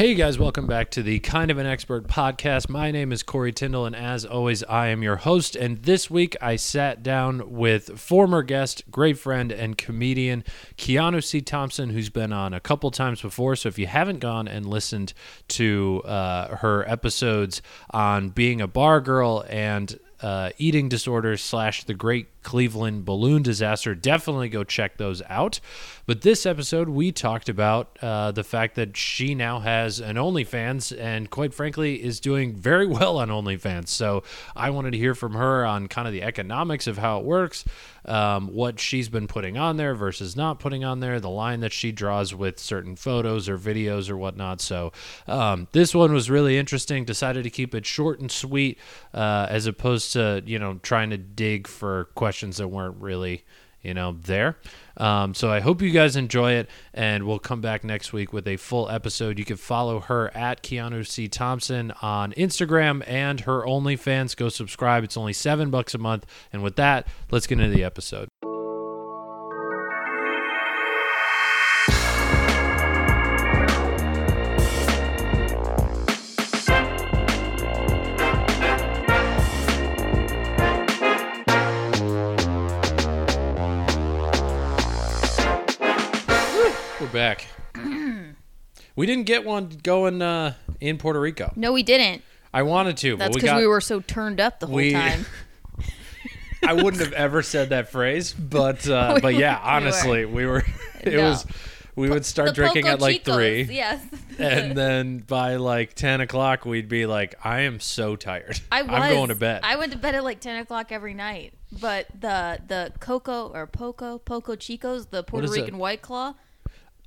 Hey guys, welcome back to the Kind of an Expert podcast. My name is Corey Tyndall, and as always, I am your host. And this week, I sat down with former guest, great friend, and comedian Keanu C. Thompson, who's been on a couple times before. So if you haven't gone and listened to uh, her episodes on being a bar girl and uh, eating disorders slash the Great Cleveland Balloon Disaster. Definitely go check those out. But this episode, we talked about uh, the fact that she now has an OnlyFans and, quite frankly, is doing very well on OnlyFans. So I wanted to hear from her on kind of the economics of how it works, um, what she's been putting on there versus not putting on there, the line that she draws with certain photos or videos or whatnot. So um, this one was really interesting. Decided to keep it short and sweet uh, as opposed to, you know, trying to dig for questions that weren't really you know there. Um, so i hope you guys enjoy it and we'll come back next week with a full episode. You can follow her at keanu c. Thompson on instagram and her onlyfans. Go subscribe. It's only seven bucks a month. And with that let's get into the episode we didn't get one going uh, in puerto rico No, we didn't. i wanted to That's but we because we were so turned up the whole we- time. I wouldn't have ever said that phrase, but uh, We but yeah, were- honestly, we were. It No. was. We would start The drinking Poco at like Chicos, three, Yes. and then by like ten o'clock, we'd be like, "I am so tired. I was. I'm going to bed." I went to bed at like ten o'clock every night. But the the Coco or Poco Poco Chicos, the Puerto is it? Rican White Claw.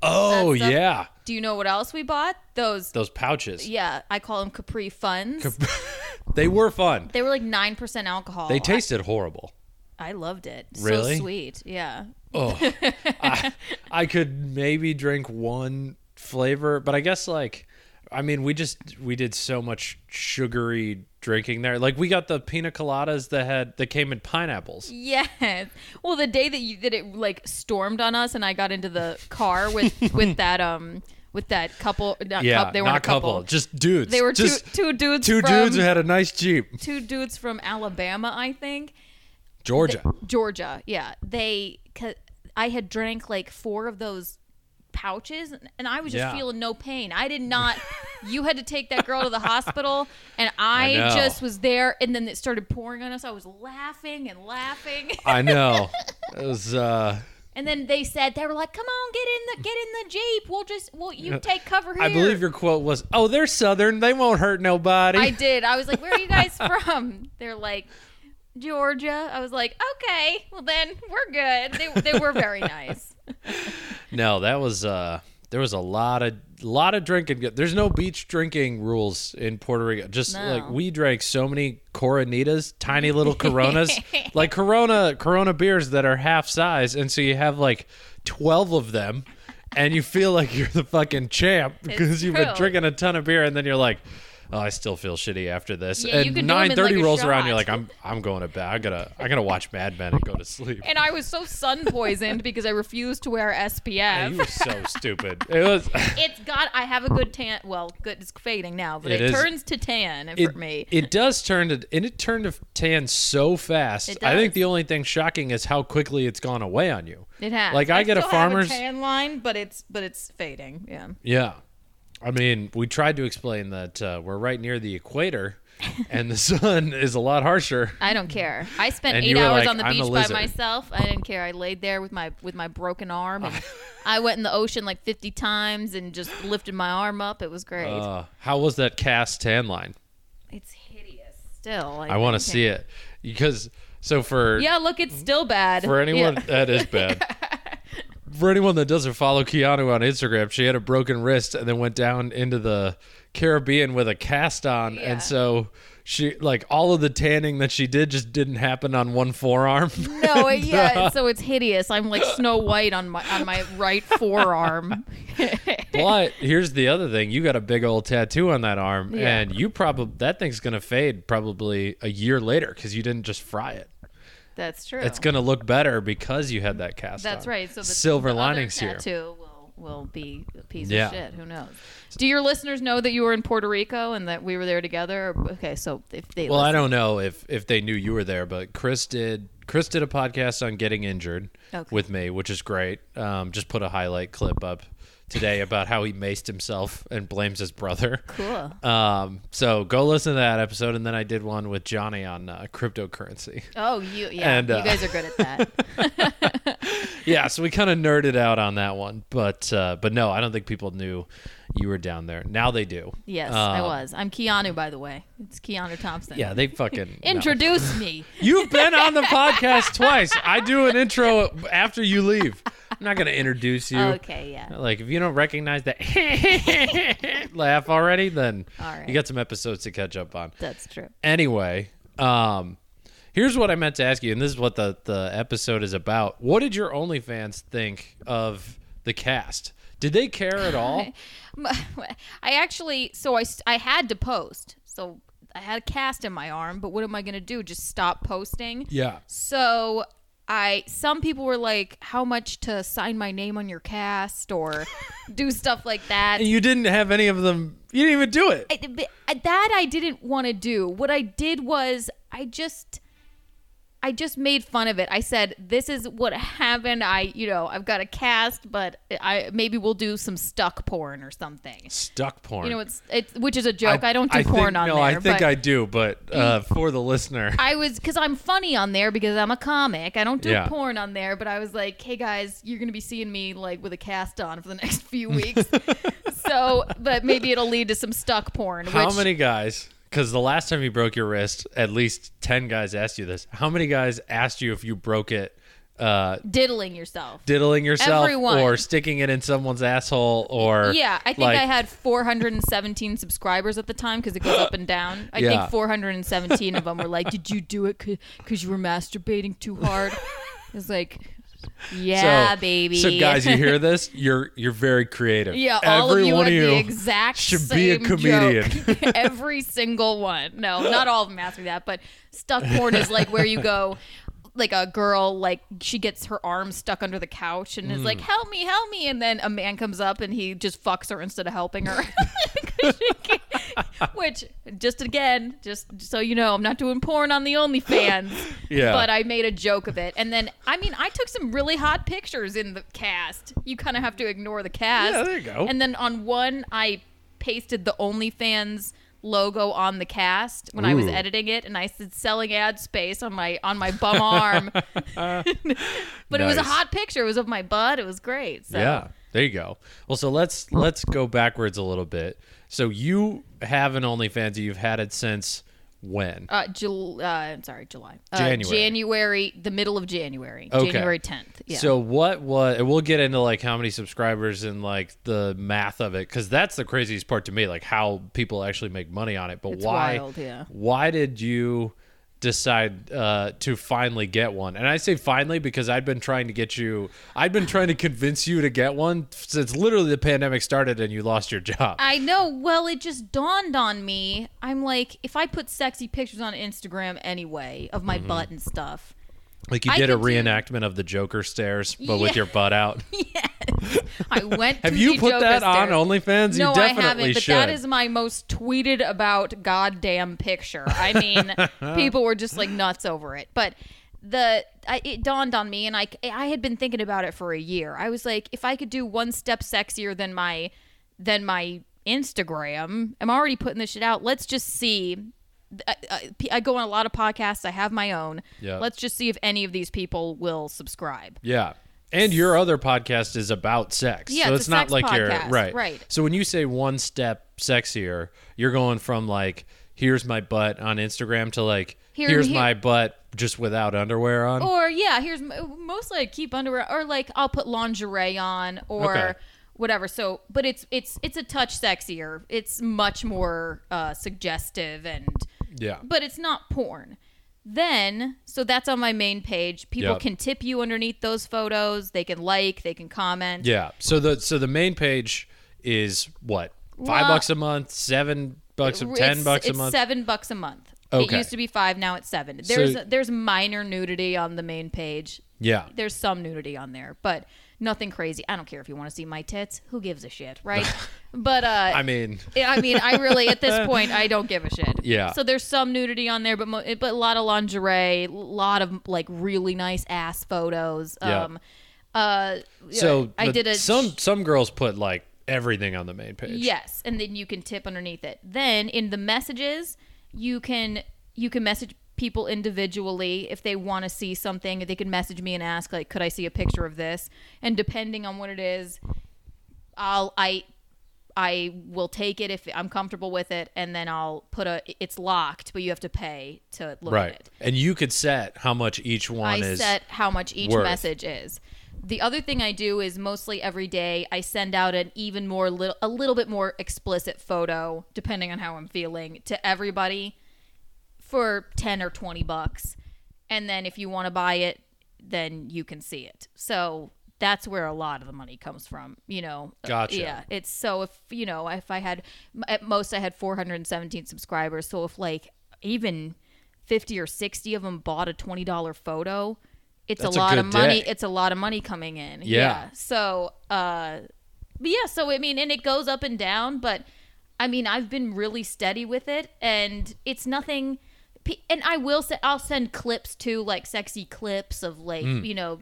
Oh stuff- yeah, Do you know what else we bought? Those. those pouches. Yeah, I call them Capri Funs. they were fun. they were like nine percent alcohol. They tasted horrible. I, I loved it. Really? So sweet. Yeah. Oh, I, I could maybe drink one flavor, but I guess like, I mean, we just we did so much sugary drinking there. Like we got the pina coladas that had that came in pineapples. Yes. Well, the day that you that it like stormed on us, and I got into the car with with that um with that couple. Not Yeah, coup- they weren't not a couple. just dudes. They were just two two dudes. two from, dudes who had a nice Jeep. two dudes from Alabama, I think. Georgia. Georgia. Yeah. They. I had drank like four of those pouches and I was just Yeah. feeling no pain. I did not you had to take that girl to the hospital and I, I just was there and then it started pouring on us. I was laughing and laughing. I know. It was uh And then they said they were like, "Come on, get in the get in the jeep. We'll just well, you take cover here." I believe your quote was, "Oh, they're southern. They won't hurt nobody." I did. I was like, "Where are you guys from?" They're like, "Georgia." I was like, "Okay, well then we're good." They they were very nice. No, that was uh there was a lot of lot of drinking. There's no beach drinking rules in Puerto Rico. Just No. like we drank so many Coronitas, tiny little Coronas, like Corona Corona beers that are half size, and so you have like 12 of them and you feel like you're the fucking champ because you've been drinking a ton of beer and then you're like Oh, I still feel shitty after this. Yeah, and could do 'em in, nine thirty like, a rolls around, you're like, I'm I'm going to bed. I gotta I gotta watch Mad Men and go to sleep. And I was so sun poisoned because I refused to wear Yeah, you SPF. were so stupid. It was It's got. I have a good tan. Well, good. It's fading now, but It it, is- turns to tan it, for me. it does turn to and it turned to tan so fast. It I think the only thing shocking is how quickly it's gone away on you. It has. Like I, get a farmer's tan line, but it's but it's fading. Yeah. Yeah. I mean, we tried to explain that uh, we're right near the equator and the sun is a lot harsher. I don't care. I spent And eight you were hours like, on the "I'm a beach by lizard." myself. I didn't care. I laid there with my with my broken arm, and I went in the ocean like fifty times and just lifted my arm up. It was great. Uh, how was that cast tan line? it's hideous. Still, I want to see it because so for Yeah, look, it's still bad. for anyone Yeah. that is bad. For anyone that doesn't follow Keanu on Instagram, she had a broken wrist and then went down into the Caribbean with a cast on, Yeah. and so she like all of the tanning that she did just didn't happen on one forearm. No, it- yeah. So it's hideous. I'm like Snow White on my on my right forearm. but here's the other thing: you got a big old tattoo on that arm, Yeah. and you probably that thing's gonna fade probably a year later because you didn't just fry it. That's true. It's gonna look better because you had that cast. That's on. right. So the silver the linings here. tattoo will will be a piece Yeah. of shit. Who knows? Do your listeners know that you were in Puerto Rico and that we were there together? Okay, so if they Well, I don't know if if they knew you were there, but Chris did. Chris did a podcast on getting injured Okay. with me, which is great. Um, just put a highlight clip up today about how he maced himself and blames his brother. Cool. Um, so go listen to that episode, and then I did one with Johnny on uh, cryptocurrency. Oh, you yeah, And, uh, you guys are good at that. yeah, so we kind of nerded out on that one, but uh, but no, I don't think people knew you were down there. Now they do. yes, I Um, was. I'm Keanu, by the way. It's Keanu Thompson. Yeah, they fucking no. Introduce me. You've been on the podcast twice. I do an intro after you leave. I'm not going to introduce you. Okay, yeah. Like if you don't recognize that laugh already, then right. you got some episodes to catch up on. That's true. Anyway, um, here's what I meant to ask you, and this is what the the episode is about. What did your OnlyFans think of the cast? Did they care at all? I actually, so I, I had to post. So I had a cast in my arm, but what am I going to do? Just stop posting? yeah. So I, some people were like, how much to sign my name on your cast or do stuff like that. And you didn't have any of them. You didn't even do it. I, uh, that I didn't want to do. What I did was I just I just made fun of it. I said, "This is what happened. I, you know, I've got a cast, but I maybe we'll do some stuck porn or something." Stuck porn. You know, it's it's which is a joke. I, don't do porn think, on no, there. No, I think I do, but uh, for the listener, I was because I'm funny on there because I'm a comic. I don't do Yeah. porn on there, but I was like, "Hey guys, you're gonna be seeing me like with a cast on for the next few weeks." so, but maybe it'll lead to some stuck porn. how which, many guys? Because the last time you broke your wrist, at least ten guys asked you this. How many guys asked you if you broke it? Uh, diddling yourself? diddling yourself Everyone. or sticking it in someone's asshole or Yeah, I think like, I had 417 subscribers at the time because it goes up and down. I Yeah. think 417 of them were like, "Did you do it because you were masturbating too hard?" It's like, yeah, so, baby. So guys, you hear this? You're you're very creative. Yeah, all Every of you one of you the exact should be a comedian. Every single one. No, not all of them ask me that, but stuck porn is like where you go like a girl like she gets her arm stuck under the couch and is Mm. like help me help me and then a man comes up and he just fucks her instead of helping her which just again just so you know i'm not doing porn on the onlyfans Yeah. but i made a joke of it and then i mean i took some really hot pictures in the cast you kind of have to ignore the cast Yeah, there you go. and then on one i pasted the onlyfans logo on the cast when i was editing it and i said selling ad space on my on my bum arm but it was a hot picture it was of my butt it was great so Yeah. There you go. Well, so let's let's go backwards a little bit. So you have an OnlyFans. You've had it since when? Uh, Jul- uh, I'm sorry, July. Uh, January. January, the middle of January. Okay. January 10th. Yeah. So what was? and We'll get into like how many subscribers and like the math of it because that's the craziest part to me, like how people actually make money on it. But It's why? wild, yeah. Why did you decide uh, to finally get one? And I say finally because I'd been trying to get you. I'd been trying to convince you to get one since literally the pandemic started and you lost your job. I know. Well, it just dawned on me. I'm like, if I put sexy pictures on Instagram anyway of Mm-hmm. my butt and stuff. Like you I did a could do- reenactment of the Joker stairs, but with your butt out. yes. I went Have you put Joker that on. OnlyFans? No, you I definitely haven't. But should. that is my most tweeted about goddamn picture. I mean, people were just like nuts over it. But the I, it dawned on me, and I I had been thinking about it for a year. I was like, if I could do one step sexier than my than my Instagram, I'm already putting this shit out. Let's just see. I, I, I go on a lot of podcasts. I have my own. Yeah. Let's just see if any of these people will subscribe. Yeah. And your other podcast is about sex. Yeah, so it's it's, not like you're right. right. So when you say one step sexier, you're going from like here's my butt on Instagram to like Here- here's here- my butt just without underwear on. Or yeah, here's mostly I keep underwear or like I'll put lingerie on or Okay. whatever. So, but it's it's it's a touch sexier. It's much more uh, suggestive and yeah. but it's not porn. Then, so that's on my main page. People Yep. can tip you underneath those photos. They can like, they can comment. Yeah. So the so the main page is what? Five Well, bucks a month, seven bucks, a- ten It's- bucks a it's month. seven bucks a month. Okay. It used to be five, now it's seven. There's So- there's minor nudity on the main page. yeah. there's some nudity on there, but nothing crazy. I don't care if you want to see my tits. Who gives a shit, right? but uh, I mean, I mean, I really at this point I don't give a shit. Yeah. So there's some nudity on there, but mo- but a lot of lingerie, a lot of like really nice ass photos. Yeah. Um, uh, so I but did a some some girls put like everything on the main page. Yes, and then you can tip underneath it. Then in the messages, you can you can message people individually if they want to see something. They can message me and ask like, "Could I see a picture of this?" And depending on what it is, I'll I I will take it if I'm comfortable with it, and then I'll put a. It's locked, but you have to pay to look Right. at it. And you could set how much each one I is. set how much each worth. message is. The other thing I do is mostly every day I send out an even more little a little bit more explicit photo depending on how I'm feeling to everybody for 10 or 20 bucks. And then if you want to buy it, then you can see it. So that's where a lot of the money comes from, you know. Gotcha. Yeah, it's so if, you know, if I had at most I had 417 subscribers, so if like even 50 or 60 of them bought a $20 photo, it's That's a a lot of money. day. It's a lot of money coming in. Yeah. So, uh but yeah, so I mean, and it goes up and down, but I mean, I've been really steady with it, and it's nothing. And I will say, I'll send clips too, like sexy clips of like, Hmm. you know,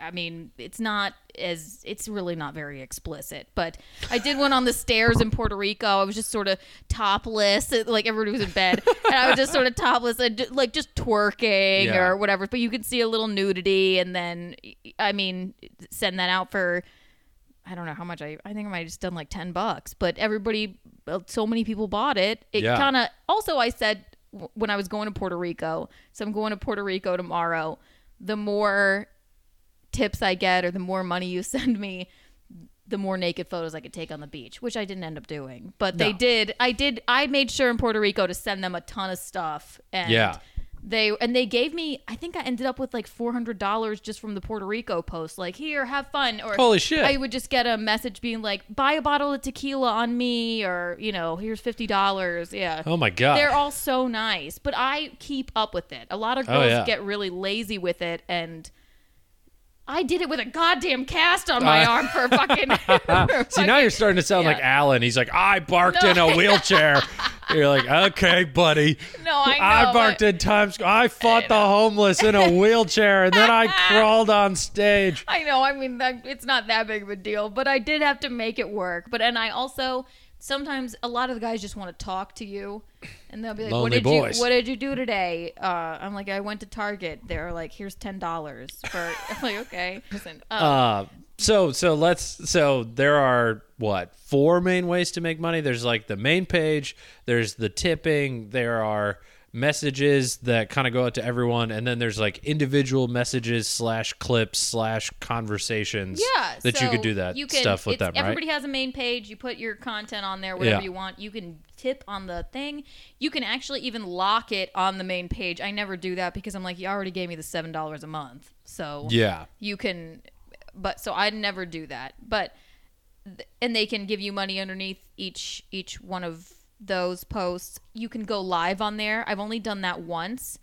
I mean, it's not as, it's really not very explicit. But I did one on the stairs in Puerto Rico. I was just sort of topless, like everybody was in bed, and I was just sort of topless and like just twerking Yeah. or whatever. But you could see a little nudity, and then, I mean, send that out for. I don't know how much I I think I might have just done like 10 bucks, but everybody so many people bought it. It Yeah. kind of also I said when I was going to Puerto Rico, so I'm going to Puerto Rico tomorrow, the more tips I get or the more money you send me, the more naked photos I could take on the beach, which I didn't end up doing. But they No. did. I did I made sure in Puerto Rico to send them a ton of stuff and Yeah. They and they gave me I think I ended up with like four hundred dollars just from the Puerto Rico post. Like here, have fun. Or Holy shit. I would just get a message being like, buy a bottle of tequila on me, or you know, here's fifty dollars. Yeah. Oh my god. They're all so nice, but I keep up with it. A lot of Oh, girls yeah. get really lazy with it, and I did it with a goddamn cast on my Uh, arm for a fucking. for See, now you're starting to sound Yeah. like Alan. He's like, I barked No. in a wheelchair. you're like, okay, buddy. No, I know. I barked but- in Times Square. I fought the homeless in a wheelchair, and then I crawled on stage. I know. I mean, that, it's not that big of a deal, but I did have to make it work. But and I also sometimes a lot of the guys just want to talk to you, and they'll be like, Lonely "What did boys. you What did you do today?" Uh, I'm like, "I went to Target." They're like, "Here's ten dollars for." I'm like, "Okay." Listen, um, Uh, so so let's so there are what four main ways to make money. There's like the main page. There's the tipping. There are messages that kind of go out to everyone, and then there's like individual messages slash clips slash conversations. yeah, that you could do that you can, stuff with them, right? Everybody has a main page. You put your content on there, whatever Yeah. you want. You can tip on the thing. You can actually even lock it on the main page. I never do that because I'm like, you already gave me the seven dollars a month, so Yeah. you can but so i never do that but and they can give you money underneath each each one of those posts you can go live on there i've only done that once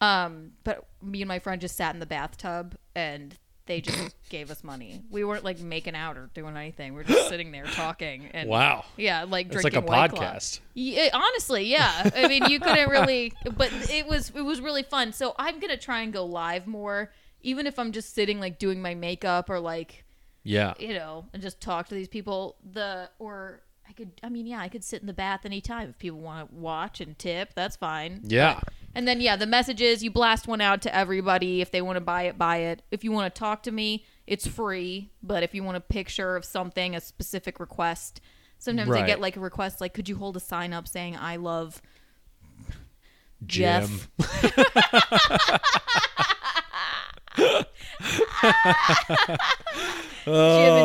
um but me and my friend just sat in the bathtub and they just gave us money we weren't like making out or doing anything We are just sitting there talking and Wow. yeah like It's like drinking a White podcast. Yeah, honestly, yeah. I mean, you couldn't really, but it was it was really fun. So I'm gonna try and go live more, even if I'm just sitting like doing my makeup or like Yeah. you know and just talk to these people. The or I could, I mean, yeah, I could sit in the bath anytime if people want to watch and tip. That's fine. Yeah. And then yeah, the messages you blast one out to everybody. If they want to buy it, buy it. If you want to talk to me, it's free. But if you want a picture of something, a specific request, sometimes Right. I get like a request like, could you hold a sign up saying I love Jim. Jeff? Jim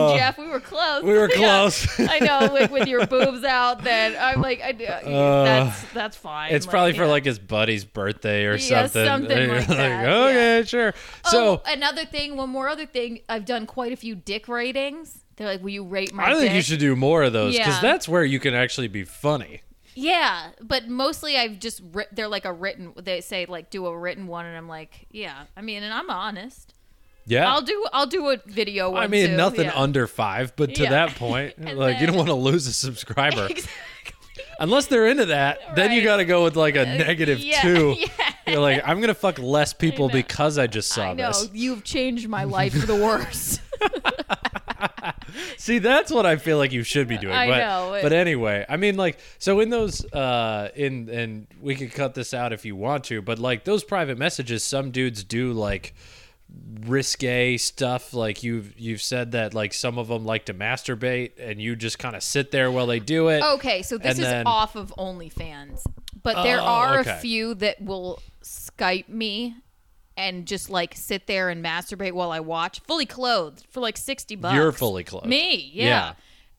and Jeff? We were close. Oh. We were Yeah. close. I know, like with your boobs out. Then I'm like, I, that's that's fine. Uh, It's Like, probably for yeah. like his buddy's birthday or Yeah, something. something like that, Okay, sure. So oh, another thing, one more other thing. I've done quite a few dick ratings. They're like, "Will you rate my?" I think you should do more of those because Yeah. that's where you can actually be funny. Yeah, but mostly I've just they're like a written. They say like do a written one, and I'm like, yeah. I mean, and I'm honest. Yeah. I'll do I'll do a video one I mean, too, nothing yeah. under five, but to Yeah. that point, like you don't want to lose a subscriber. Exactly. Unless they're into that, then you got to go with like a negative yeah, two. yeah. You're like, I'm gonna fuck less people know. because I just saw I know this. you've changed my life for the worse. See, that's what I feel like you should be doing. I but, know, it- But anyway, I mean, like, so in those, uh, in and we could cut this out if you want to, but like those private messages, some dudes do like risque stuff. Like you've you've said that like some of them like to masturbate, and you just kind of sit there while they do it. Okay, so this is then- off of OnlyFans, but there Oh, are okay. a few that will Skype me and just like sit there and masturbate while I watch, fully clothed for like sixty bucks. You're fully clothed. Me, yeah. Yeah.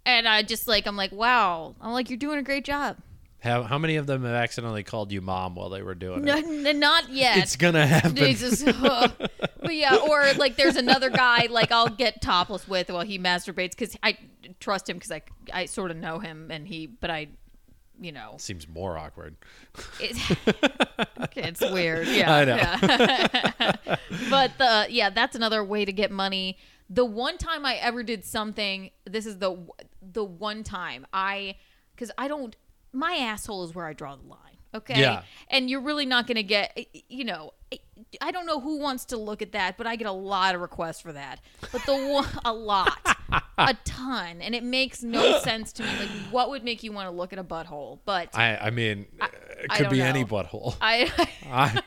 And I just like I'm like, wow. I'm like, you're doing a great job. How how many of them have accidentally called you mom while they were doing it? n- not yet. It's gonna happen. Jesus. but yeah, or like there's another guy like I'll get topless with while he masturbates because I trust him because I I sort of know him and he, but I, you know, Seems more awkward. it, it's weird. Yeah, I know. yeah. but the yeah, that's another way to get money. The one time I ever did something, this is the the one time I because I don't. My asshole is where I draw the line. Okay. Yeah. And you're really not going to get, you know, I don't know who wants to look at that, but I get a lot of requests for that. But the one, a lot, a ton, and it makes no sense to me. Like, what would make you want to look at a butthole? But I I mean, it could be any butthole. I, I,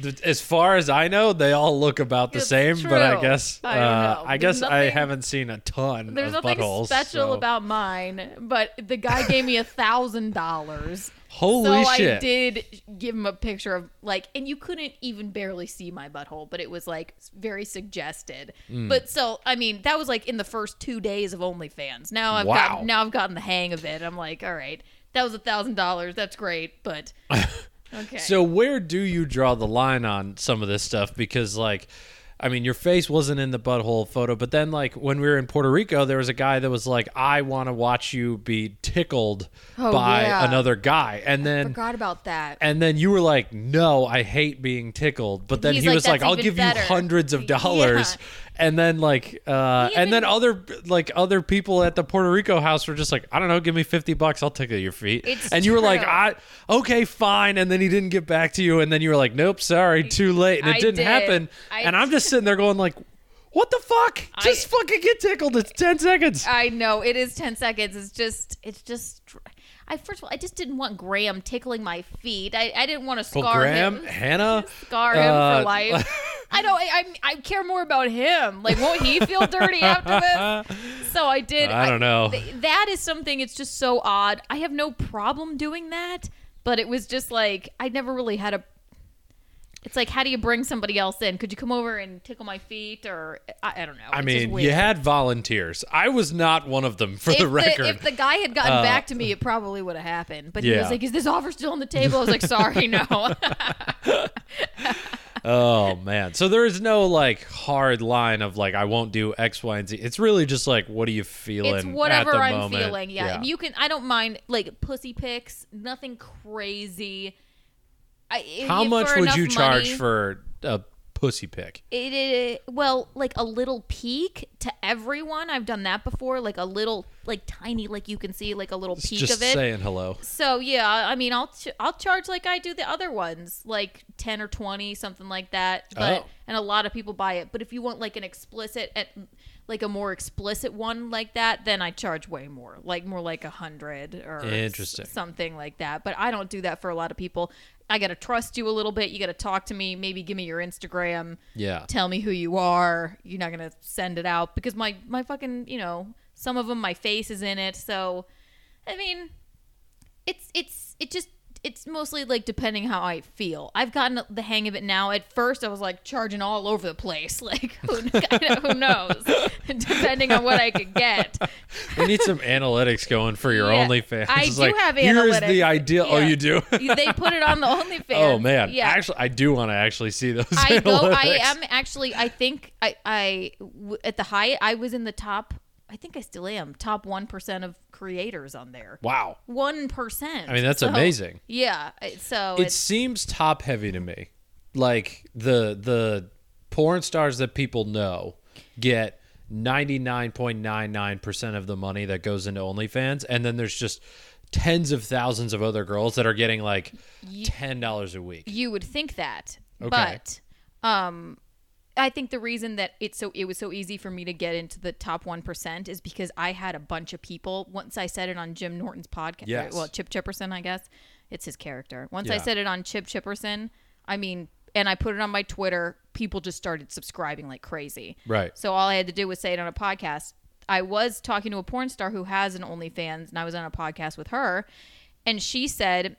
th- as far as I know, they all look about the It's same. But I guess I uh. I guess I haven't seen a ton There's nothing buttholes. special so- about mine, but the guy gave me a thousand dollars. Holy so shit! I did give him a picture of like, and you couldn't even barely see my butthole, but it was like very suggested. Mm. But so I mean, that was like in the first two days of OnlyFans. Now I've Wow. got now I've gotten the hang of it. I'm like, all right, that was a thousand dollars. That's great, but okay. So where do you draw the line on some of this stuff? Because like, I mean, your face wasn't in the butthole photo, but then like when we were in Puerto Rico, there was a guy that was like, "I want to watch you be tickled Oh, by yeah. another guy," and then. I forgot about that. and then you were like, "No, I hate being tickled." But then He's he like, was like, "I'll give better." you hundreds of dollars." And then like, uh, and then other like other people at the Puerto Rico house were just like, "I don't know, give me fifty bucks, I'll tickle your feet." It's and you were like, true. "I okay, fine." And then he didn't get back to you, and then you were like, "Nope, sorry, too late," and it I didn't did. happen. I- and I'm just sitting there going like, "What the fuck? Just fucking get tickled. It's ten seconds." I know it is ten seconds. It's just, it's just. I first of all, I just didn't want Graham tickling my feet. I, I didn't want to well, scar Graham, him, Hannah, scar him uh, for life. I don't. I, I I care more about him. Like, won't he feel dirty after this? So I did. I don't know. th- that is something. It's just so odd. I have no problem doing that, but it was just like I never really had a. It's like, how do you bring somebody else in? Could you come over and tickle my feet, or I, I don't know. I It's mean, you had volunteers. I was not one of them, for if the record. if the guy had gotten Uh, back to me, it probably would have happened. But he was like, "Is this offer still on the table?" I was like, "Sorry, no." Oh man. So there is no like hard line of like I won't do X, Y, and Z. It's really just like what are you feeling? it's whatever at the I'm moment. feeling. Yeah. you can. I don't mind like pussy pics. Nothing crazy. I, How much would you charge money, for a pussy pic? it, it? Well, like a little peek to everyone. I've done that before. Like a little, like tiny, like you can see, like a little peek just of it. saying hello. So yeah, I mean, I'll ch- I'll charge like I do the other ones, like ten or twenty, something like that. Oh. But Oh. and a lot of people buy it. But if you want like an explicit, at, like a more explicit one like that, then I charge way more, like more like a hundred or something like that. But I don't do that for a lot of people. I gotta trust you a little bit. You gotta talk to me. Maybe give me your Instagram Yeah. tell me who you are. You're not gonna send it out because my my fucking you know some of them my face is in it. So I mean, it's it's it just it's mostly like depending how I feel. I've gotten the hang of it now. At first, I was like charging all over the place. Like who, who knows? depending on what I could get. We need some analytics going for your Yeah. OnlyFans. I It's do like, have Here's analytics. Here's the ideal. Oh, you do. they put it on the OnlyFans. oh man. yeah. Actually, I do want to actually see those. I go. I am actually. I think I. I w- at the height. I was in the top. I think I still am top one percent of creators on there. Wow. One percent. I mean, that's So, amazing. Yeah. So It it's seems top heavy to me. Like the the porn stars that people know get 99.99% of the money that goes into OnlyFans and then there's just tens of thousands of other girls that are getting like $10 a week. You would think that, Okay. but um, I think the reason that it's so it was so easy for me to get into the top one percent is because I had a bunch of people. Once I said it on Jim Norton's podcast, Yes. well, Chip Chipperson, I guess it's his character. Once I said it on Chip Chipperson, I mean, and I put it on my Twitter, people just started subscribing like crazy. Right. So all I had to do was say it on a podcast. I was talking to a porn star who has an OnlyFans, and I was on a podcast with her, and she said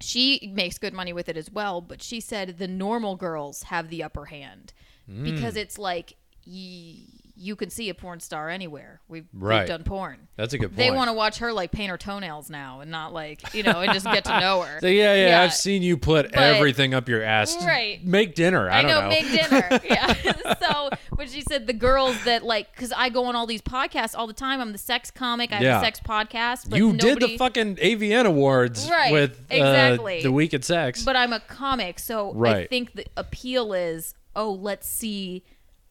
she makes good money with it as well, but she said the normal girls have the upper hand Mm. because it's like y- you can see a porn star anywhere. We've, Right. we've done porn. That's a good point. They want to watch her like paint her toenails now and not like, you know, and just get to know her. So, yeah, yeah, Yeah. I've seen you put But- everything up your ass. Right. Make dinner. I, I, don't know, know. make dinner. yeah. so, but she said the girls that like, because I go on all these podcasts all the time. I'm the sex comic. I have Yeah. a sex podcast. But you did the fucking AVN awards Right, with uh, exactly. the week at sex. But I'm a comic, so I think the appeal is, oh, let's see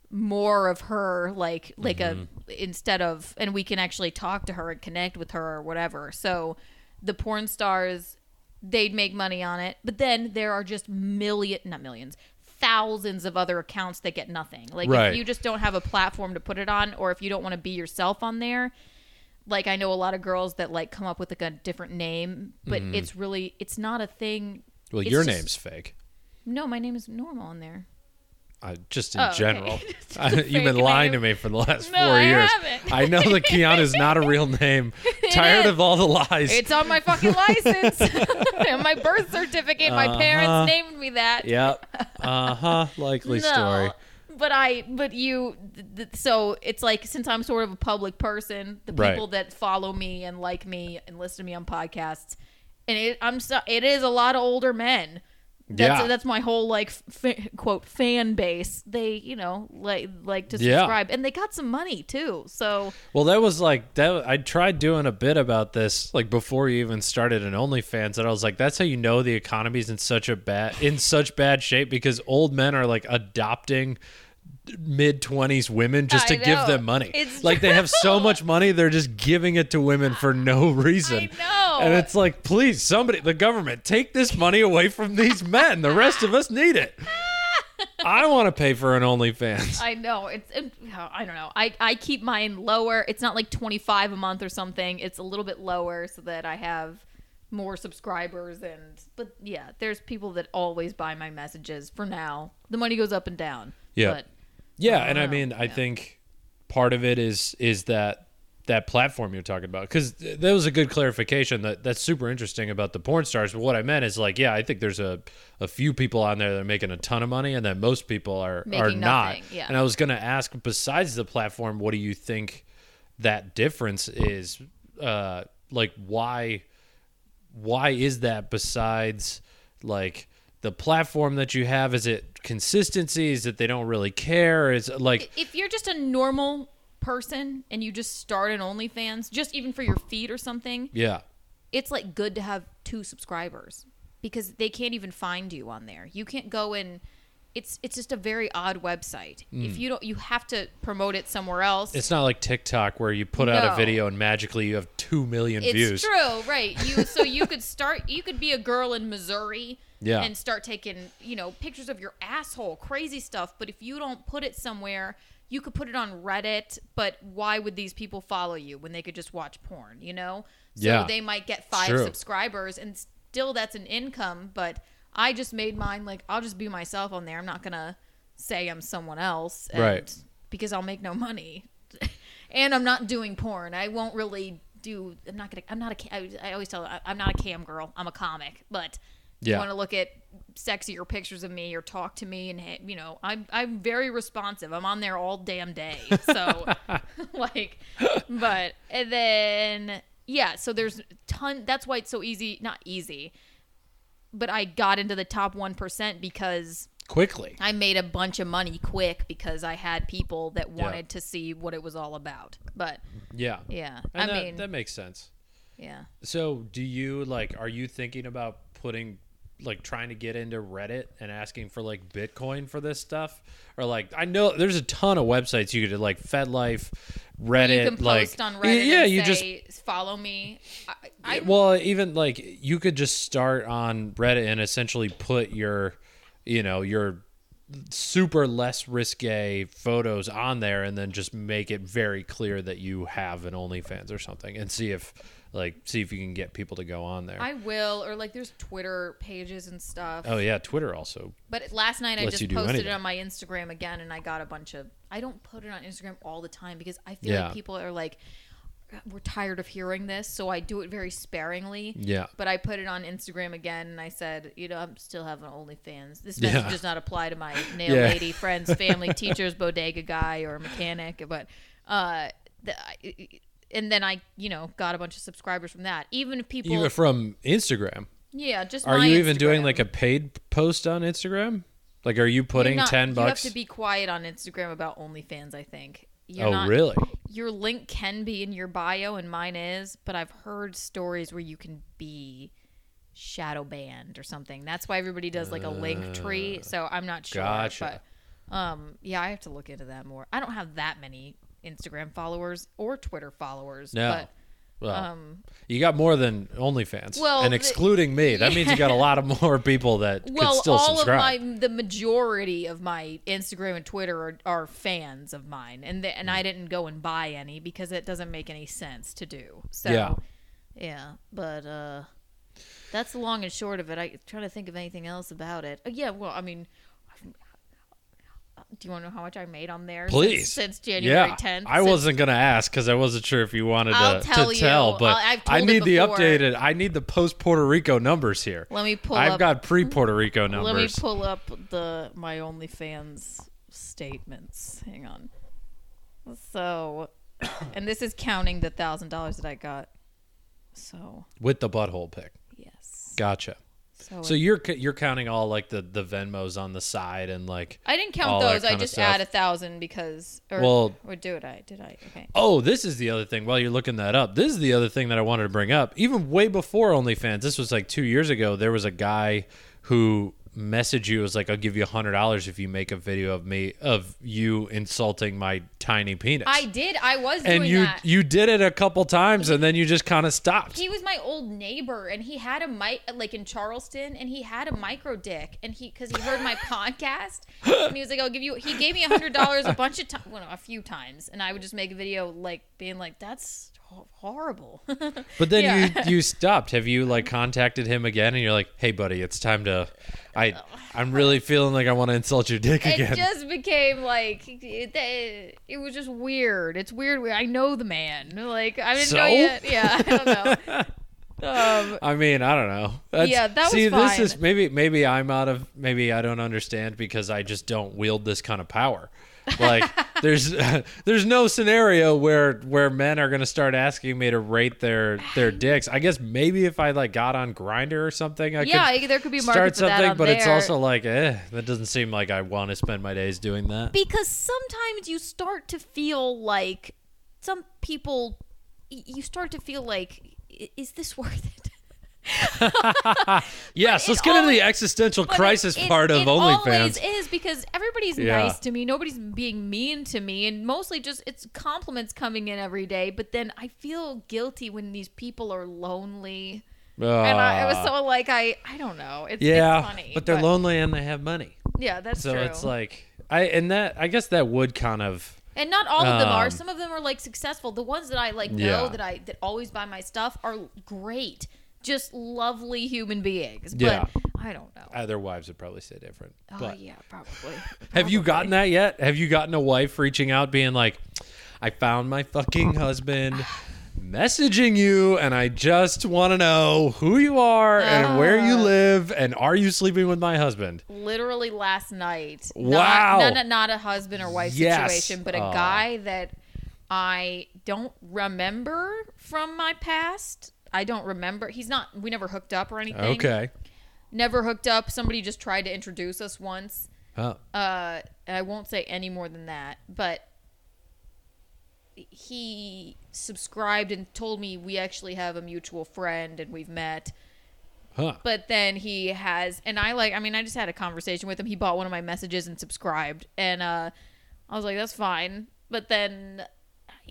more of her, like like Mm-hmm. a instead of, and we can actually talk to her and connect with her or whatever. So, the porn stars, they'd make money on it, but then there are just million, not millions. Thousands of other accounts that get nothing. Like Right. if you just don't have a platform to put it on, or if you don't want to be yourself on there, like I know a lot of girls that like come up with like a different name, but it's really it's not a thing. Well, It's your just- name's fake. No, my name is normal on there. I, just in Oh, okay. general. I, a you've been lying to me for the last No, four I years. haven't. I know that Keanu's not a real name. Tired of all the lies. It's on my fucking license and my birth certificate. My Uh-huh. parents named me that. yep. Uh huh. Likely no, story. but I, but you, th- th- so it's like since I'm sort of a public person, the Right. people that follow me and like me and listen to me on podcasts, and it, I'm so, it is a lot of older men. That's Yeah. that's my whole like f- quote fan base. They you know like like to Yeah. subscribe, and they got some money too. So Well, that was like that. I tried doing a bit about this like before you even started an OnlyFans, and I was like, "That's how you know the economy's in such a bad in such bad shape because old men are like adopting mid twenties women just I to give them money. It's like they have so much money, they're just giving it to women for no reason. Know. And it's like, please, somebody, the government, take this money away from these men. The rest of us need it. I want to pay for an OnlyFans. I know it's it, I don't know. I I keep mine lower. It's not like 25 a month or something. It's a little bit lower so that I have more subscribers and but yeah, there's people that always buy my messages for now. The money goes up and down. Yeah. But Yeah, and I mean, I Yeah. think part of it is is that that platform you're talking about because that was a good clarification. That that's super interesting about the porn stars. But what I meant is like, yeah, I think there's a a few people on there that are making a ton of money, and that most people are are Making not. yeah. And I was gonna ask, besides the platform, what do you think that difference is? Uh, like why why is that? Besides like the platform that you have, is it consistency? Is that they don't really care? Is it like if you're just a normal person and you just start an OnlyFans, just even for your feed or something, yeah. it's like good to have two subscribers because they can't even find you on there. You can't go and it's it's just a very odd website. If you don't you have to promote it somewhere else. Hmm. It's not like TikTok where you put out a video and magically you have two million It's views. It's true, right? You so you could start you could be a girl in Missouri Yeah. and start taking, you know, pictures of your asshole, crazy stuff, but if you don't put it somewhere, you could put it on Reddit, but why would these people follow you when they could just watch porn, you know? So Yeah. they might get 5 true. subscribers and still that's an income, but I just made mine like I'll just be myself on there. I'm not going to say I'm someone else and Right. because I'll make no money. and I'm not doing porn. I won't really do. I'm not gonna. I'm not a. I, I always tell. I- I'm not a cam girl. I'm a comic. But Yeah. you want to look at sexier pictures of me or talk to me, and you know, I'm I'm very responsive. I'm on there all damn day. So like, but and then yeah. So there's ton. That's why it's so easy. Not easy. But I got into the top one percent because Quickly. I made a bunch of money quick because I had people that Yeah. wanted to see what it was all about. But Yeah. yeah, And I that, mean, that makes sense. yeah. So, do you like? Are you thinking about putting like trying to get into Reddit and asking for like Bitcoin for this stuff, or like I know there's a ton of websites you could like FetLife, Reddit, you can post like on Reddit. yeah, you just follow me. I, I, well even like you could just start on Reddit and essentially put your, you know, your super less risque photos on there and then just make it very clear that you have an OnlyFans or something and see if like see if you can get people to go on there. I will, or like there's Twitter pages and stuff. oh yeah, Twitter also. But last night I just posted anything. it on my Instagram again, and I got a bunch of. I don't put it on Instagram all the time because I feel Yeah. like people are like, we're tired of hearing this, so I do it very sparingly. Yeah. But I put it on Instagram again, and I said, you know, I'm still having OnlyFans. This Yeah. message does not apply to my nail Yeah. lady, friends, family, teachers, bodega guy, or mechanic. But, uh, the, I- and then I, you know, got a bunch of subscribers from that. Even if people, Even from Instagram. yeah, just Are you even doing like a paid post on Instagram? Like are you putting not- 10 You bucks? have to be quiet on Instagram about OnlyFans. I think. You're oh, not, really? Your link can be in your bio, and mine is. But I've heard stories where you can be shadow banned or something. That's why everybody does like a Linktree. So I'm not sure. Uh, Gotcha. But um, yeah, I have to look into that more. I don't have that many Instagram followers or Twitter followers. No. But Well, um, you got more than OnlyFans. Well, and the- excluding me, that means you got a lot of more people that well, could still all subscribe. of my the majority of my Instagram and Twitter are, are fans of mine, and the, and Mm. I didn't go and buy any because it doesn't make any sense to do. So Yeah. yeah, but uh, that's the long and short of it. I trying to think of anything else about it. Uh, yeah, well, I mean. Do you want to know how much I made on there? since- Please. since, January yeah, 10th. I Since- wasn't gonna ask because I wasn't sure if you wanted I'll to, tell to tell, but I'll- I've told it need the updated. I need the post Puerto Rico numbers here. Let me pull I've up. got pre Puerto Rico numbers. Let me pull up the my OnlyFans statements. Hang on. So, and this is counting the thousand dollars that I got. So with the butthole pick. yes. Gotcha. So, So you're you're counting all like the the Venmos on the side and like I didn't count those. I just add a thousand because. Or, Well- or do it? I did I? Okay. Oh, this is the other thing. While you're looking that up, this is the other thing that I wanted to bring up. Even way before OnlyFans, this was like two years ago. There was a guy who messaged you was like, "I'll give you a hundred dollars if you make a video of me of you insulting my tiny penis." I did. I was and doing you that. you did it a couple times, and then you just kind of stopped. he was my old neighbor and he had a mic like in charleston and he had a micro dick and he because he heard my podcast and he was like i'll give you he gave me a hundred dollars a bunch of times well, a few times and i would just make a video like being like that's horrible But then Yeah. you you stopped. Have you like contacted him again? And you're like, "Hey, buddy, it's time to. I I'm really feeling like I want to insult your dick it again." It just became like it, it, it was just weird it's weird i know the man like i didn't know yet yeah i don't know um I mean, I don't know. That's, Yeah, that was see, this is maybe maybe I'm out of maybe I don't understand because I just don't wield this kind of power. Like there's there's no scenario where where men are gonna start asking me to rate their their dicks. I guess maybe if I like got on Grindr or something, I yeah could there could be start something. But it's also like, eh, that doesn't seem like I want to spend my days doing that. because sometimes you start to feel like some people you start to feel like is this worth it Yes, let's get into the existential But it- crisis it, part of OnlyFans. it always is because everybody's Yeah. nice to me nobody's being mean to me and mostly just it's compliments coming in every day but then i feel guilty when these people are lonely and I, I was Ah. so like i i don't know it's, yeah, it's funny but they're lonely and they have money. yeah that's So true it's like I and that I guess that would kind of And not all of them are. Um, Some of them are like successful. The ones that I like know Yeah. that I that always buy my stuff are great. Just lovely human beings. But Yeah. I don't know. uh, their wives would probably say different. oh but yeah, probably. have you gotten that yet? Have you gotten a wife reaching out being like, "I found my fucking husband." Messaging you, and I just want to know who you are and where you Uh. live, and are you sleeping with my husband? Literally last night. Wow. Not, not, not a husband or wife Yes. situation, but a Aw. guy that I don't remember from my past. I don't remember. He's not. We never hooked up or anything. Okay. Never hooked up. Somebody just tried to introduce us once. Oh. uh I won't say any more than that, but he subscribed and told me we actually have a mutual friend and we've met. Huh. But then he has, and I like, I mean, I just had a conversation with him. He bought one of my messages and subscribed, and uh, I was like, that's fine. But then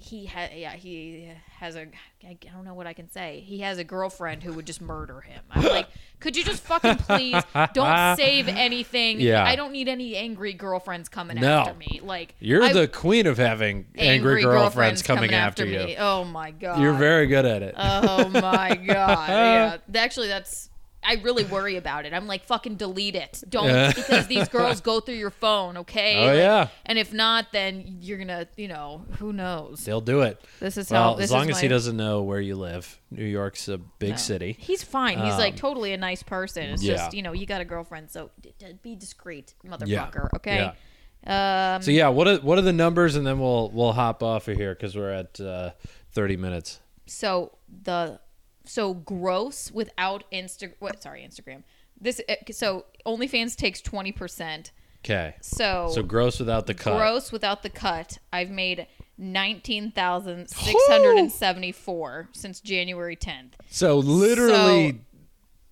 he had, yeah, he has a, I don't know what I can say. He has a girlfriend who would just murder him. I'm like, could you just fucking please don't save anything? Yeah. I don't need any angry girlfriends coming No. after me. Like You're I- the queen of having angry, girlfriends, coming, after, you. me. Oh my god. You're very good at it. Oh my god. Yeah. Actually, that's. I really worry about it. I'm like, fucking delete it. Don't Yeah. because these girls go through your phone, okay? Oh, Like, yeah. And if not, then you're gonna, you know, who knows? They'll do it. This is Well, how. This as long as he doesn't know where you live. New York's a big No. city. He's fine. He's like Um, totally a nice person. It's yeah. just, you know, you got a girlfriend, so d- d- be discreet, motherfucker. Yeah. Okay. Um, So yeah, what are what are the numbers, and then we'll we'll hop off of here because we're at uh, thirty minutes. so the so gross without Insta. What? Sorry, Instagram. This uh, so OnlyFans takes twenty percent. Okay. So, So gross without the cut. gross without the cut, I've made nineteen thousand six hundred and seventy-four since January tenth. So literally So-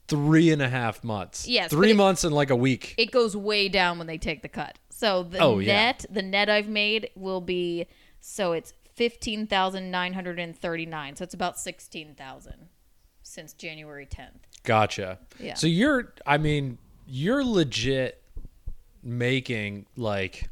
three and a half months. Yes, Three it- months and like a week. It goes way down when they take the cut. So the Oh, yeah. net, the net I've made will be so it's fifteen thousand nine hundred and thirty-nine. So it's about sixteen thousand since January tenth. Gotcha. Yeah. So you're, I mean, you're legit making like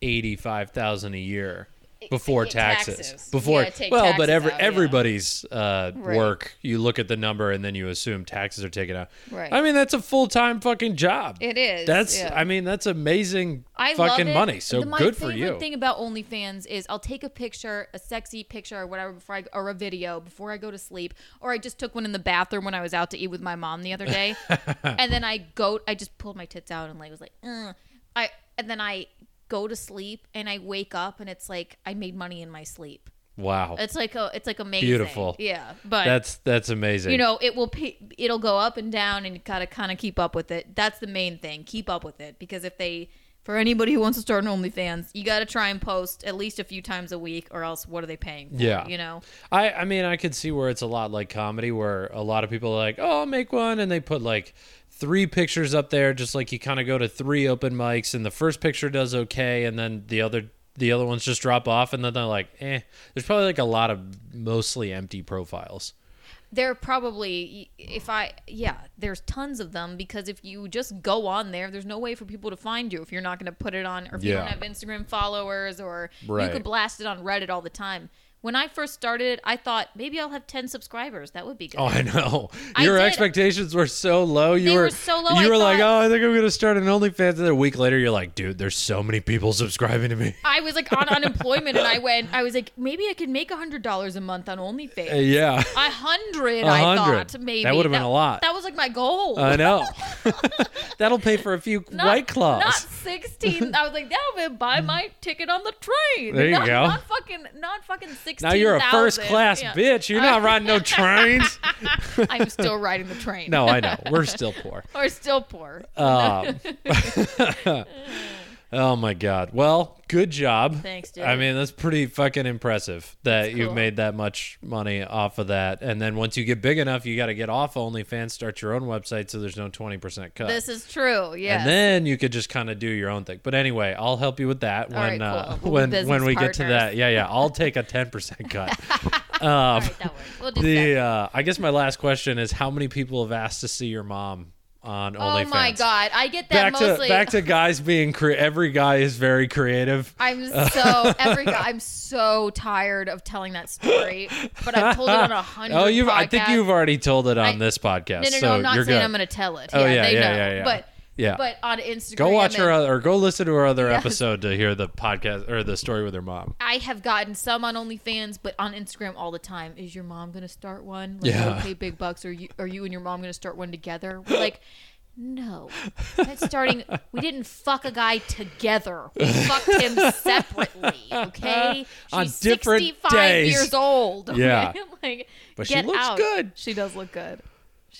eighty-five thousand a year before taxes. taxes. Before, Yeah, well, but every out, yeah. everybody's uh, Right. work, you look at the number and then you assume taxes are taken out. Right. I mean, that's a full-time fucking job. It is. That's, yeah. I mean, that's amazing I fucking money. So The- good for favorite you. thing about OnlyFans is I'll take a picture, a sexy picture or whatever before I or a video before I go to sleep, or I just took one in the bathroom when I was out to eat with my mom the other day, and then I go, I just pulled my tits out and like was like, Ugh. I and then I go to sleep and I wake up and it's like I made money in my sleep. wow. It's like a, it's like amazing. Beautiful. Yeah, but That's that's amazing. you know it will pe- it'll go up and down and you gotta kind of keep up with it that's the main thing keep up with it because if they for anybody who wants to start an OnlyFans, you got to try and post at least a few times a week, or else what are they paying? For, Yeah. you know. I I mean I could see where it's a lot like comedy where a lot of people are like, "Oh, I'll make one." And they put like three pictures up there just like you kind of go to three open mics and the first picture does okay and then the other the other ones just drop off and then they're like, "Eh." There's probably like a lot of mostly empty profiles. There are probably, if I, yeah, there's tons of them because if you just go on there, there's no way for people to find you if you're not going to put it on, or if you don't have Instagram followers, or Right. you could blast it on Reddit all the time. When I first started, I thought maybe I'll have 10 subscribers. That would be good. Oh, I know. I Your did. expectations were so low. You They were, were so low, You I were like, "Oh, I think I'm gonna start an OnlyFans." And then a week later, you're like, "Dude, there's so many people subscribing to me." I was like on unemployment, and I went. I was like, maybe I could make a hundred dollars a month on OnlyFans. Uh, yeah, A hundred, I thought maybe That would've been a lot. That was like my goal. I know. That'll pay for a few not, white claws. Not sixteen. I was like, that'll buy my ticket on the train. There you not, go. Not fucking, not fucking sixteen. now you're a first class yeah. bitch. You're not riding no trains. I'm still riding the train. no, I know. We're still poor. We're still poor. Um, oh my god. Well, good job. Thanks, dude. I mean, that's pretty fucking impressive that That's you've made that much money off of that. And then once you get big enough, you got to get off OnlyFans, start your own website, so there's no twenty percent cut. This is true. Yeah. And then you could just kind of do your own thing. But anyway, I'll help you with that All when right, uh, cool. When business when we get to that. Yeah, yeah. I'll take a ten percent cut. Um, right, works. We'll do the uh, I guess my last question is how many people have asked to see your mom on oh OnlyFans? Oh my god, I get that Back mostly. to back to guys being cre- every guy is very creative. I'm so every guy. I'm so tired of telling that story, but I've told it on a hundred. Oh, you I think you've already told it on I- this podcast. No, no, no. so I'm not saying good. I'm going to tell it. Oh, yeah, they yeah, know. yeah, yeah. But Yeah. but on Instagram, Go watch her other, or go listen to her other Yes. episode to hear the podcast or the story with her mom. I have gotten some on OnlyFans, but on Instagram all the time. Is your mom going to start one? Like, Yeah. Pay big bucks, or you, are you and your mom going to start one together? We're like. No, that's starting. We didn't fuck a guy together. We fucked him separately. Okay, she's On different 65 days. years old. okay? Yeah. like, But she get looks out. good. She does look good.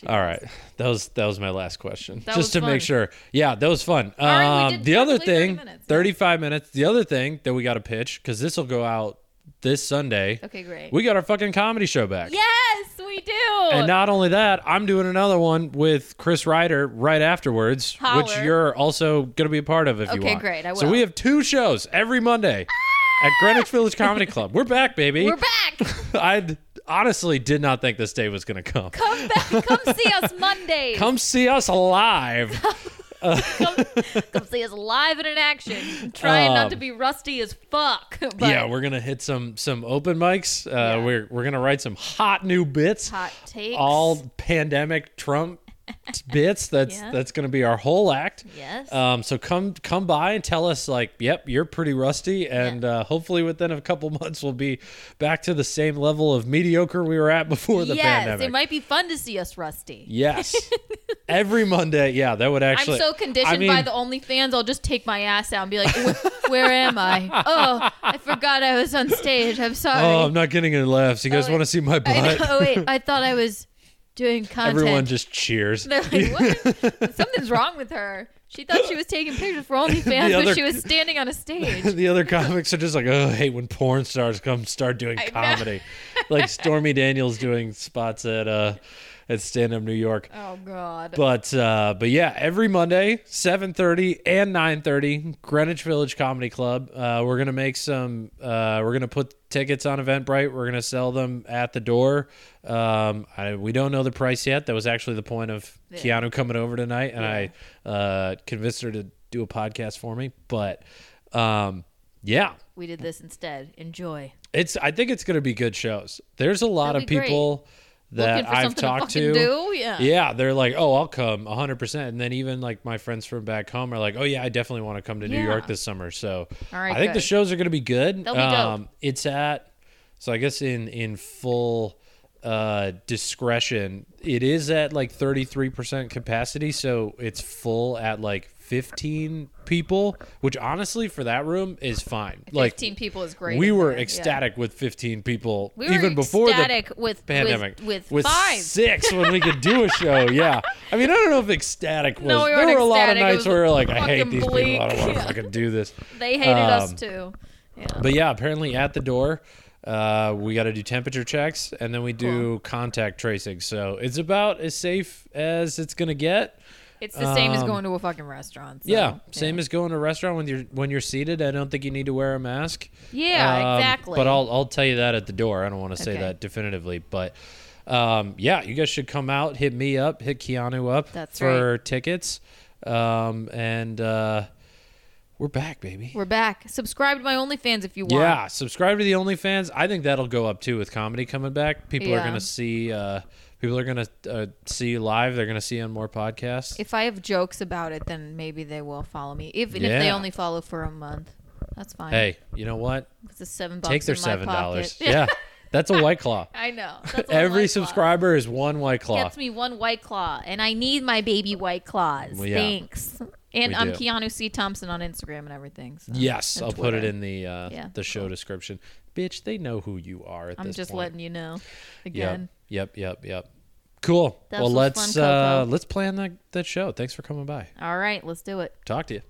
She All does. right, that was that was my last question, That just to fun. make sure. Yeah, that was fun. right, um, did the other perfectly 30 thing, minutes. thirty-five minutes. The other thing that we got to pitch because this will go out this Sunday, Okay, great. we got our fucking comedy show back. yes, we do. And not only that, I'm doing another one with Chris Ryder right afterwards, which you're also going to be a part of if you want. Okay, great, I will. So we have two shows every Monday at Greenwich Village Comedy Club. We're back, baby. We're back. I honestly did not think this day was going to come. Come back. Come see us Monday. Come see us live. Come see us live and in action. Trying not to Um, be rusty as fuck. But yeah, we're gonna hit some some open mics. Uh, Yeah. We're we're gonna write some hot new bits. hot takes. All pandemic Trump bits. That's Yeah. that's gonna be our whole act. Yes. Um, so come come by and tell us like, yep, you're pretty rusty, and uh, hopefully within a couple months we'll be back to the same level of mediocre we were at before the yes, pandemic. it might be fun to see us rusty. yes, every Monday. Yeah, that would actually. I'm so conditioned I mean, by the OnlyFans, I'll just take my ass out and be like, "Wh- "Where am I? Oh, I forgot I was on stage. I'm sorry." Oh, I'm not getting any laughs. You guys wait. want to see my I butt? know. Oh wait, I thought I was doing content. Everyone just cheers. They're like, "What? Something's wrong with her." She thought she was taking pictures for OnlyFans, The but she was standing on a stage. the other comics are just like, oh, I hate when porn stars come start doing I comedy. like Stormy Daniels doing spots at uh at Stand Up New York. Oh God. But uh, but yeah, every Monday, seven thirty and nine thirty, Greenwich Village Comedy Club. Uh, we're gonna make some. Uh, we're gonna put tickets on Eventbrite. We're gonna sell them at the door. Um, I, we don't know the price yet. That was actually the point of Yeah. Keanu coming over tonight, and I uh, convinced her to do a podcast for me. But um, yeah, we did this instead. Enjoy. it's. I think it's gonna be good shows. There's a lot That'd of people. great. That I've talked to to. Yeah. Yeah, they're like, oh, I'll come 100%. And then even like my friends from back home are like, oh, yeah, I definitely want to come to New Yeah. York this summer. So right, I think the shows are going to be good. Be. Um, it's at, so I guess in, in full uh, discretion, it is at like 33% capacity. So it's full at like 15 people, which honestly for that room is fine. Like 15 people is great. we were there, yeah. ecstatic with 15 people We even before the ecstatic with pandemic with, with, five. six when we could do a show. Yeah, I mean, I don't know if ecstatic was. No, we there were a lot of nights where we were like, I hate these people. I don't bleak. want to Yeah. fucking do this. They hated us Um, too. Yeah. But yeah, apparently at the door, uh, we got to do temperature checks and then we do contact tracing. So it's about as safe as it's gonna get. It's the same as um, going to a fucking restaurant. so, yeah, same as going to a restaurant when you're when you're seated. I don't think you need to wear a mask. Yeah, Um, exactly. But I'll I'll tell you that at the door. I don't want to say Okay. that definitively, but um, yeah, you guys should come out, hit me up, hit Keanu up That's for tickets, um, and uh, we're back, baby. We're back. Subscribe to my OnlyFans if you want. yeah, subscribe to the OnlyFans. I think that'll go up too with comedy coming back. People are Yeah. gonna see. Uh, people are gonna uh, see you live. They're gonna see you on more podcasts. If I have jokes about it, then maybe they will follow me. Even if they Yeah. only follow for a month, that's fine. hey, you know what? it's a seven bucks. Take their in my seven dollars. pocket. Yeah, that's a white claw. I know. That's Every White Claw. subscriber is one white claw. gets me one white claw, and I need my baby white claws. Well, yeah. Thanks. And We I'm do. Keanu C. Thompson on Instagram and everything. So. Yes, and I'll put it Twitter. in the uh, Yeah, the show description. Bitch, they know who you are at I'm this just point. letting you know. Again. Yep, yep, yep. Cool. That well, let's fun, uh, let's plan that that show. Thanks for coming by. All right, let's do it. Talk to you.